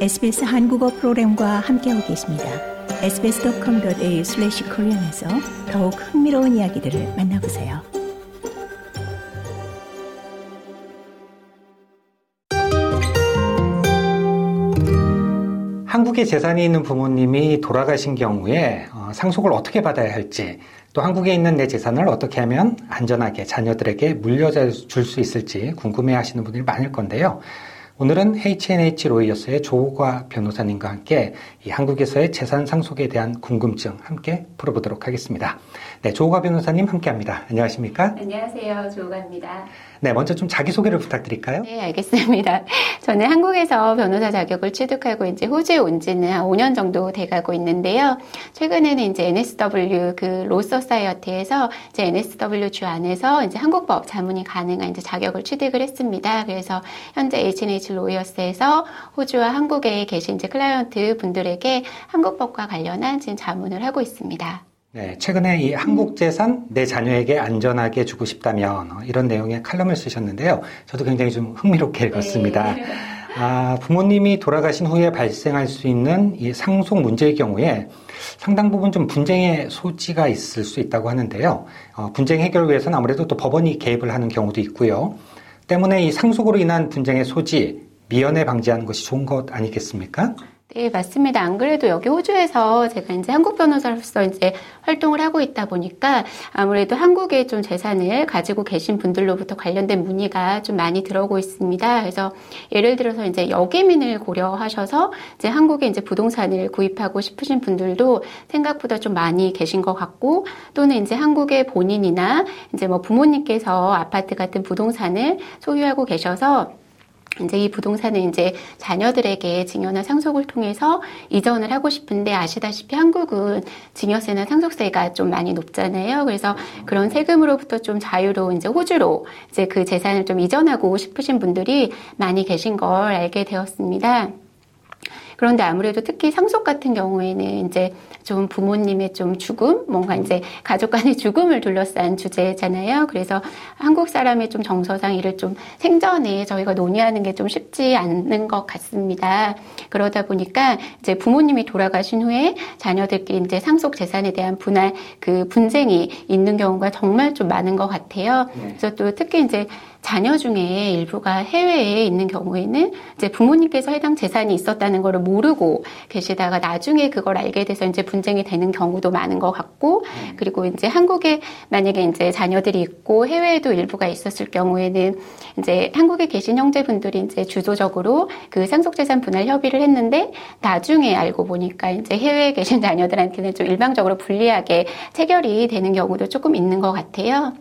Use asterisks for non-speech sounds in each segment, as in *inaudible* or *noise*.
SBS 한국어 프로그램과 함께하고 계십니다. sbs.com.au/korean에서 더욱 흥미로운 이야기들을 만나보세요. 한국에 재산이 있는 부모님이 돌아가신 경우에 어, 상속을 어떻게 받아야 할지 또 한국에 있는 내 재산을 어떻게 하면 안전하게 자녀들에게 물려줄 수 있을지 궁금해 하시는 분들이 많을 건데요. 오늘은 H&H 로이어스의 조호과 변호사님과 함께 이 한국에서의 재산 상속에 대한 궁금증 함께 풀어보도록 하겠습니다. 네, 조호가 변호사님 함께합니다. 안녕하십니까? 안녕하세요, 조호가입니다. 네, 먼저 좀 자기 소개를 부탁드릴까요? 네, 알겠습니다. *laughs* 저는 한국에서 변호사 자격을 취득하고 이제 호주에 온 지는 한 5년 정도 돼가고 있는데요. 최근에는 이제 NSW 그 로서사이어티에서 이제 NSW 주 안에서 이제 한국법 자문이 가능한 이제 자격을 취득을 했습니다. 그래서 현재 H&H 로이어스에서 호주와 한국에 계신 이제 클라이언트 분들에게 한국법과 관련한 지금 자문을 하고 있습니다. 네, 최근에 이 한국 재산 내 자녀에게 안전하게 주고 싶다면 어, 이런 내용의 칼럼을 쓰셨는데요. 저도 굉장히 좀 흥미롭게 읽었습니다. 네. *laughs* 아, 부모님이 돌아가신 후에 발생할 수 있는 이 상속 문제의 경우에 상당 부분 좀 분쟁의 소지가 있을 수 있다고 하는데요. 어, 분쟁 해결을 위해서는 아무래도 또 법원이 개입을 하는 경우도 있고요. 때문에 이 상속으로 인한 분쟁의 소지, 미연에 방지하는 것이 좋은 것 아니겠습니까? 네, 맞습니다. 안 그래도 여기 호주에서 제가 이제 한국 변호사로서 이제 활동을 하고 있다 보니까 아무래도 한국에 좀 재산을 가지고 계신 분들로부터 관련된 문의가 좀 많이 들어오고 있습니다. 그래서 예를 들어서 이제 여기민을 고려하셔서 이제 한국에 이제 부동산을 구입하고 싶으신 분들도 생각보다 좀 많이 계신 것 같고 또는 이제 한국의 본인이나 이제 뭐 부모님께서 아파트 같은 부동산을 소유하고 계셔서 이제 이 부동산을 이제 자녀들에게 증여나 상속을 통해서 이전을 하고 싶은데 아시다시피 한국은 증여세나 상속세가 좀 많이 높잖아요. 그래서 그런 세금으로부터 좀 자유로운 이제 호주로 이제 그 재산을 좀 이전하고 싶으신 분들이 많이 계신 걸 알게 되었습니다. 그런데 아무래도 특히 상속 같은 경우에는 이제 좀 부모님의 좀 죽음, 뭔가 이제 가족 간의 죽음을 둘러싼 주제잖아요. 그래서 한국 사람의 좀 정서상 이를 좀 생전에 저희가 논의하는 게 좀 쉽지 않는 것 같습니다. 그러다 보니까 이제 부모님이 돌아가신 후에 자녀들끼리 이제 상속 재산에 대한 분할 그 분쟁이 있는 경우가 정말 좀 많은 것 같아요. 네. 그래서 또 특히 이제 자녀 중에 일부가 해외에 있는 경우에는 이제 부모님께서 해당 재산이 있었다는 것을 모르고 계시다가 나중에 그걸 알게 돼서 이제 분쟁이 되는 경우도 많은 것 같고 음. 그리고 이제 한국에 만약에 이제 자녀들이 있고 해외에도 일부가 있었을 경우에는 이제 한국에 계신 형제분들이 이제 주도적으로 그 상속재산 분할 협의를 했는데 나중에 알고 보니까 이제 해외에 계신 *laughs* 자녀들한테는 좀 일방적으로 불리하게 체결이 되는 경우도 조금 있는 것 같아요.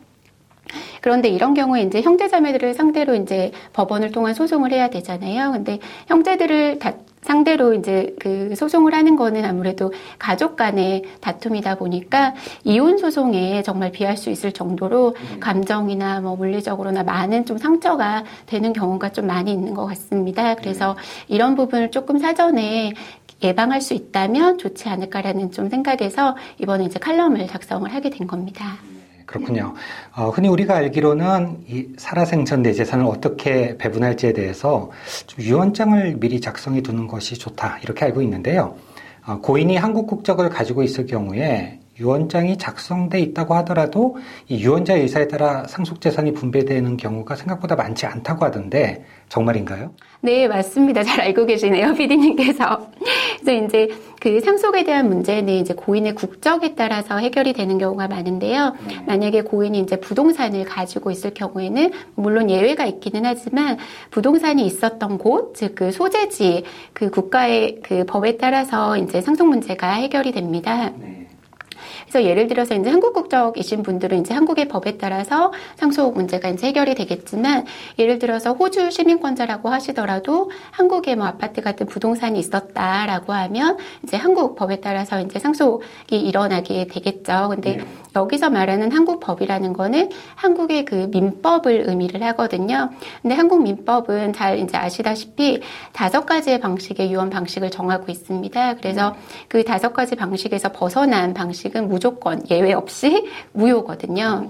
그런데 이런 경우에 이제 형제자매들을 상대로 이제 법원을 통한 소송을 해야 되잖아요. 근데 형제들을 다 상대로 이제 그 소송을 하는 거는 아무래도 가족 간의 다툼이다 보니까 이혼 소송에 정말 비할 수 있을 정도로 음. 감정이나 뭐 물리적으로나 많은 좀 상처가 되는 경우가 좀 많이 있는 것 같습니다. 그래서 네. 이런 부분을 조금 사전에 예방할 수 있다면 좋지 않을까라는 좀 생각에서 이번에 이제 칼럼을 작성을 하게 된 겁니다. 그렇군요. 어, 흔히 우리가 알기로는 이 살아생전 내 재산을 어떻게 배분할지에 대해서 유언장을 미리 작성해 두는 것이 좋다 이렇게 알고 있는데요. 어, 고인이 한국 국적을 가지고 있을 경우에 유언장이 작성돼 있다고 하더라도 이 유언자 의사에 따라 상속 재산이 분배되는 경우가 생각보다 많지 않다고 하던데 정말인가요? 네, 맞습니다. 잘 알고 계시네요, 피디님께서. 그래서 이제 그 상속에 대한 문제는 이제 고인의 국적에 따라서 해결이 되는 경우가 많은데요. 네. 만약에 고인이 이제 부동산을 가지고 있을 경우에는 물론 예외가 있기는 하지만 부동산이 있었던 곳, 즉 그 소재지, 그 국가의 그 법에 따라서 이제 상속 문제가 해결이 됩니다. 네. 그래서 예를 들어서 이제 한국 국적이신 분들은 이제 한국의 법에 따라서 상속 문제가 이제 해결이 되겠지만 예를 들어서 호주 시민권자라고 하시더라도 한국에 뭐 아파트 같은 부동산이 있었다라고 하면 이제 한국 법에 따라서 이제 상속이 일어나게 되겠죠. 근데 네. 여기서 말하는 한국 법이라는 거는 한국의 그 민법을 의미를 하거든요. 근데 한국 민법은 잘 이제 아시다시피 다섯 가지의 방식의 유언 방식을 정하고 있습니다. 그래서 그 다섯 가지 방식에서 벗어난 방식은 무조건 예외 없이 무효거든요.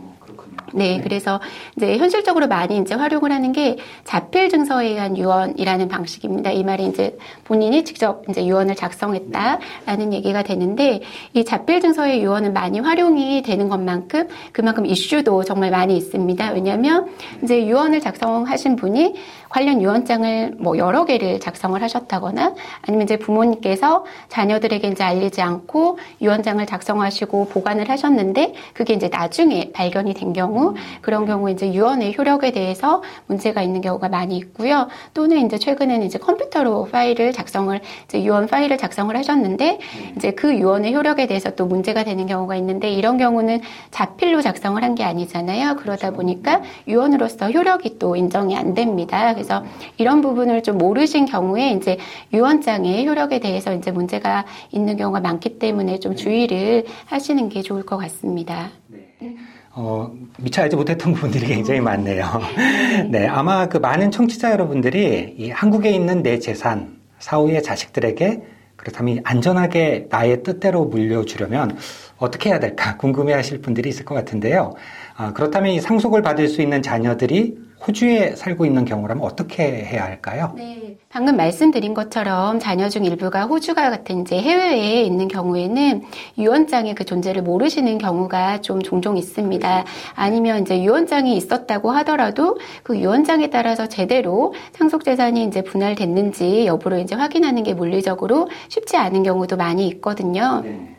네, 네, 그래서 이제 현실적으로 많이 이제 활용을 하는 게 자필 증서에 의한 유언이라는 방식입니다. 이 말이 이제 본인이 직접 이제 유언을 작성했다라는 얘기가 되는데 이 자필 증서의 유언은 많이 활용이 되는 것만큼 그만큼 이슈도 정말 많이 있습니다. 왜냐하면 이제 유언을 작성하신 분이 관련 유언장을 뭐 여러 개를 작성을 하셨다거나 아니면 이제 부모님께서 자녀들에게 이제 알리지 않고 유언장을 작성하시고 보관을 하셨는데 그게 이제 나중에 발견이 된 경우 그런 경우 이제 유언의 효력에 대해서 문제가 있는 경우가 많이 있고요. 또는 이제 최근에는 이제 컴퓨터로 파일을 작성을 이제 유언 파일을 작성을 하셨는데 이제 그 유언의 효력에 대해서 또 문제가 되는 경우가 있는데 이런 경우는 자필로 작성을 한 게 아니잖아요. 그러다 보니까 유언으로서 효력이 또 인정이 안 됩니다. 그래서 이런 부분을 좀 모르신 경우에 이제 유언장의 효력에 대해서 이제 문제가 있는 경우가 많기 때문에 좀 주의를 하시는 게 좋을 것 같습니다. 네. 어, 미처 알지 못했던 부분들이 굉장히 많네요. *laughs* 네, 아마 그 많은 청취자 여러분들이 이 한국에 있는 내 재산, 사후의 자식들에게 그렇다면 안전하게 나의 뜻대로 물려주려면 어떻게 해야 될까 궁금해 하실 분들이 있을 것 같은데요. 아, 그렇다면 이 상속을 받을 수 있는 자녀들이 호주에 살고 있는 경우라면 어떻게 해야 할까요? 네. 방금 말씀드린 것처럼 자녀 중 일부가 호주가 같은 이제 해외에 있는 경우에는 유언장의 그 존재를 모르시는 경우가 좀 종종 있습니다. 아니면 이제 유언장이 있었다고 하더라도 그 유언장에 따라서 제대로 상속 재산이 이제 분할됐는지 여부를 이제 확인하는 게 물리적으로 쉽지 않은 경우도 많이 있거든요. 네.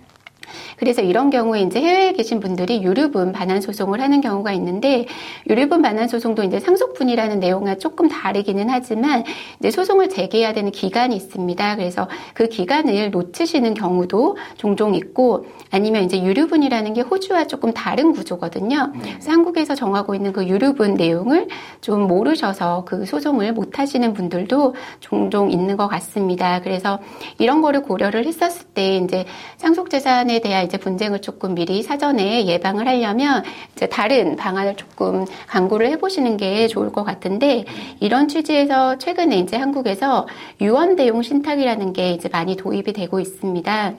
그래서 이런 경우에 이제 해외에 계신 분들이 유류분 반환 소송을 하는 경우가 있는데 유류분 반환 소송도 이제 상속분이라는 내용과 조금 다르기는 하지만 이제 소송을 제기해야 되는 기간이 있습니다. 그래서 그 기간을 놓치시는 경우도 종종 있고 아니면 이제 유류분이라는 게 호주와 조금 다른 구조거든요. 네. 그래서 한국에서 정하고 있는 그 유류분 내용을 좀 모르셔서 그 소송을 못 하시는 분들도 종종 있는 것 같습니다. 그래서 이런 거를 고려를 했었을 때 이제 상속재산에 대한 이제 분쟁을 조금 미리 사전에 예방을 하려면 이제 다른 방안을 조금 강구를 해보시는 게 좋을 것 같은데 이런 취지에서 최근에 이제 한국에서 유언 대용 신탁이라는 게 이제 많이 도입이 되고 있습니다.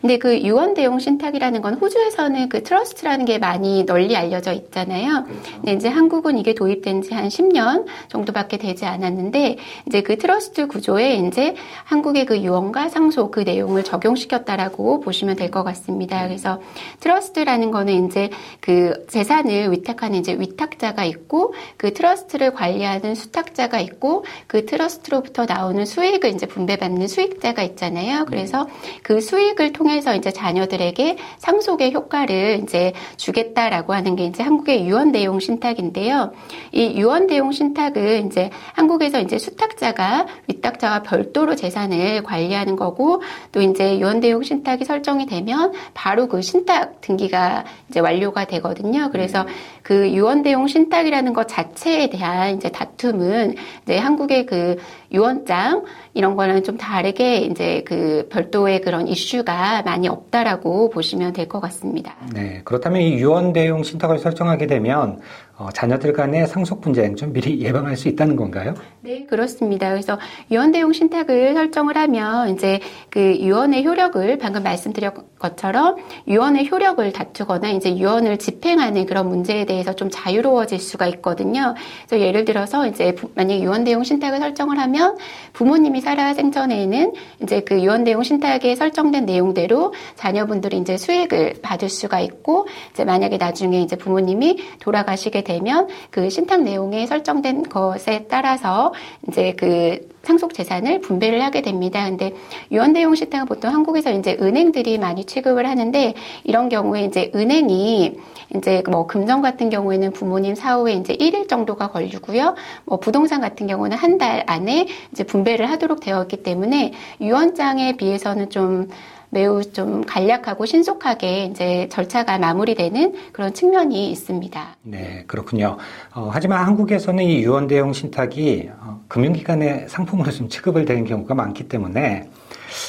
근데 그 유언 대용 신탁이라는 건 호주에서는 그 trust라는 게 많이 널리 알려져 있잖아요. 그렇죠. 근데 이제 한국은 이게 도입된 지 한 10년 정도밖에 되지 않았는데 이제 그 trust 구조에 이제 한국의 그 유언과 상속 그 내용을 적용시켰다라고 보시면 될 것 같습니다. 그래서 trust라는 거는 이제 그 재산을 위탁하는 이제 위탁자가 있고 그 trust를 관리하는 수탁자가 있고 그 trust로부터 나오는 수익을 이제 분배받는 수익자가 있잖아요. 그래서 그 수익을 통해 통해서 이제 자녀들에게 상속의 효과를 이제 주겠다라고 하는 게 이제 한국의 유언 대용 신탁인데요. 이 유언 대용 신탁은 이제 한국에서 이제 수탁자가 위탁자와 별도로 재산을 관리하는 거고 또 이제 유언 대용 신탁이 설정이 되면 바로 그 신탁 등기가 이제 완료가 되거든요. 그래서 그 유언 대용 신탁이라는 것 자체에 대한 이제 다툼은 이제 한국의 그 유언장 이런 거는 좀 다르게 이제 그 별도의 그런 이슈가 많이 없다라고 보시면 될 것 같습니다. 네. 그렇다면 이 유언 대용 신탁을 설정하게 되면 어, 자녀들 간의 상속 분쟁 좀 미리 예방할 수 있다는 건가요? 네, 그렇습니다. 그래서 유언 대용 신탁을 설정을 하면 이제 그 유언의 효력을 방금 말씀드린 것처럼 유언의 효력을 다투거나 이제 유언을 집행하는 그런 문제에 대해서 좀 자유로워질 수가 있거든요. 그래서 예를 들어서 이제 만약 유언 대용 신탁을 설정을 하면 부모님이 살아 생전에는 이제 그 유언 대용 신탁에 설정된 내용대로 자녀분들이 이제 수익을 받을 수가 있고 이제 만약에 나중에 이제 부모님이 돌아가시게 되면 그 신탁 내용에 설정된 것에 따라서 이제 그 상속 재산을 분배를 하게 됩니다. 근데 유언 대용 신탁은 보통 한국에서 이제 은행들이 많이 취급을 하는데 이런 경우에 이제 은행이 이제 뭐 금전 같은 경우에는 부모님 사후에 이제 1일 정도가 걸리고요. 뭐 부동산 같은 경우는 한 달 안에 이제 분배를 하도록 되어 있기 때문에 유언장에 비해서는 좀 매우 좀 간략하고 신속하게 이제 절차가 마무리되는 그런 측면이 있습니다. 네, 그렇군요. 어, 하지만 한국에서는 이 유언 대용 신탁이 어, 금융기관의 상품으로 좀 취급을 되는 경우가 많기 때문에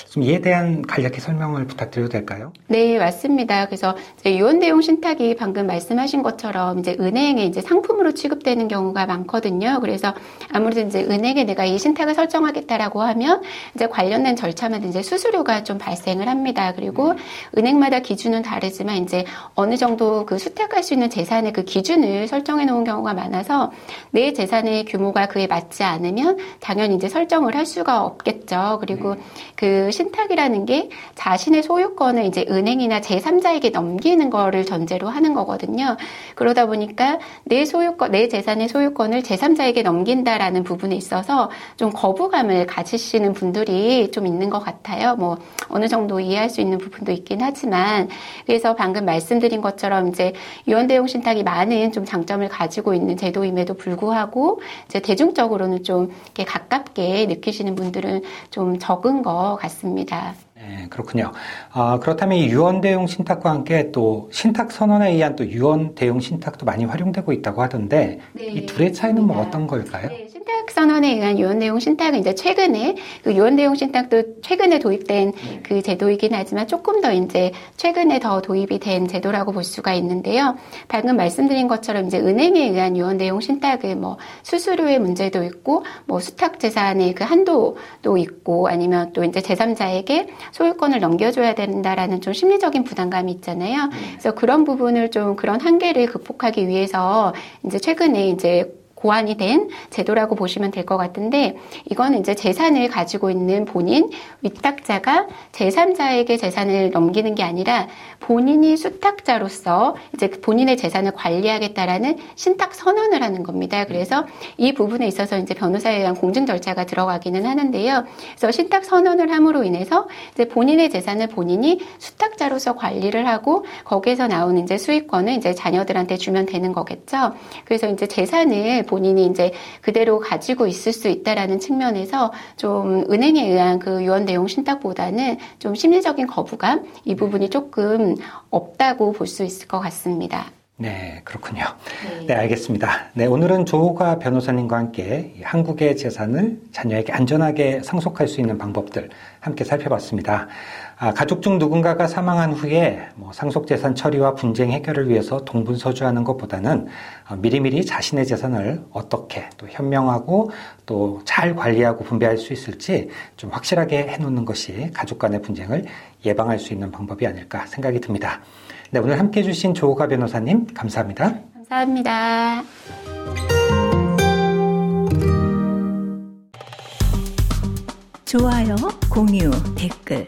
좀 이에 대한 간략히 설명을 부탁드려도 될까요? 네, 맞습니다. 그래서 유언 대용 신탁이 방금 말씀하신 것처럼 이제 은행에 이제 상품으로 취급되는 경우가 많거든요. 그래서 아무래도 이제 은행에 내가 이 신탁을 설정하겠다라고 하면 이제 관련된 절차마다 이제 수수료가 좀 발생을 합니다. 그리고 은행마다 기준은 다르지만 이제 어느 정도 그 수탁할 수 있는 재산의 그 기준을 설정해 놓은 경우가 많아서 내 재산의 규모가 그에 맞지 않으면 당연히 이제 설정을 할 수가 없겠죠. 그리고 그 신탁이라는 게 자신의 소유권을 이제 은행이나 제3자에게 넘기는 거를 전제로 하는 거거든요. 그러다 보니까 내 소유권, 내 재산의 소유권을 제3자에게 넘긴다라는 부분에 있어서 좀 거부감을 가지시는 분들이 좀 있는 것 같아요. 뭐 어느 정도 이해할 수 있는 부분도 있긴 하지만 그래서 방금 말씀드린 것처럼 이제 유언대용 신탁이 많은 좀 장점을 가지고 있는 제도임에도 불구하고 이제 대중적으로는 좀 이렇게 가깝게 느끼시는 분들은 좀 적은 것 같습니다. 네, 그렇군요. 아, 그렇다면 이 유언 대용 신탁과 함께 또 신탁 선언에 의한 또 유언 대용 신탁도 많이 활용되고 있다고 하던데 네, 이 둘의 차이는 뭐. 어떤 걸까요? 네, 신탁 선언에 의한 유언 내용 신탁은 이제 최근에 그 유언 내용 신탁도 최근에 도입된 그 제도이긴 하지만 조금 더 이제 최근에 더 도입이 된 제도라고 볼 수가 있는데요. 방금 말씀드린 것처럼 이제 은행에 의한 유언 내용 신탁은 뭐 수수료의 문제도 있고 뭐 수탁 재산의 그 한도도 있고 아니면 또 이제 제3자에게 소유권을 넘겨줘야 된다라는 좀 심리적인 부담감이 있잖아요. 그래서 그런 부분을 좀 그런 한계를 극복하기 위해서 이제 최근에 이제 고안이 된 제도라고 보시면 될 것 같은데 이거는 이제 재산을 가지고 있는 본인 위탁자가 제3자에게 재산을 넘기는 게 아니라 본인이 수탁자로서 이제 그 본인의 재산을 관리하겠다라는 신탁 선언을 하는 겁니다. 그래서 이 부분에 있어서 이제 변호사에 의한 공증 절차가 들어가기는 하는데요. 그래서 신탁 선언을 함으로 인해서 이제 본인의 재산을 본인이 수탁자로서 관리를 하고 거기에서 나오는 이제 수익권을 이제 자녀들한테 주면 되는 거겠죠. 그래서 이제 재산을 본인이 이제 그대로 가지고 있을 수 있다라는 측면에서 좀 은행에 의한 그 유언 내용 신탁보다는 좀 심리적인 거부감 이 부분이 조금 없다고 볼 수 있을 것 같습니다. 네, 그렇군요. 네, 알겠습니다. 네, 오늘은 조호가 변호사님과 함께 이 한국의 재산을 자녀에게 안전하게 상속할 수 있는 방법들 함께 살펴봤습니다. 아, 가족 중 누군가가 사망한 후에 뭐 상속재산 처리와 분쟁 해결을 위해서 동분서주하는 것보다는 어, 미리미리 자신의 재산을 어떻게 또 현명하고 또 잘 관리하고 분배할 수 있을지 좀 확실하게 해놓는 것이 가족 간의 분쟁을 예방할 수 있는 방법이 아닐까 생각이 듭니다. 네, 오늘 함께 해주신 조호가 변호사님 감사합니다. 감사합니다. 좋아요, 공유, 댓글,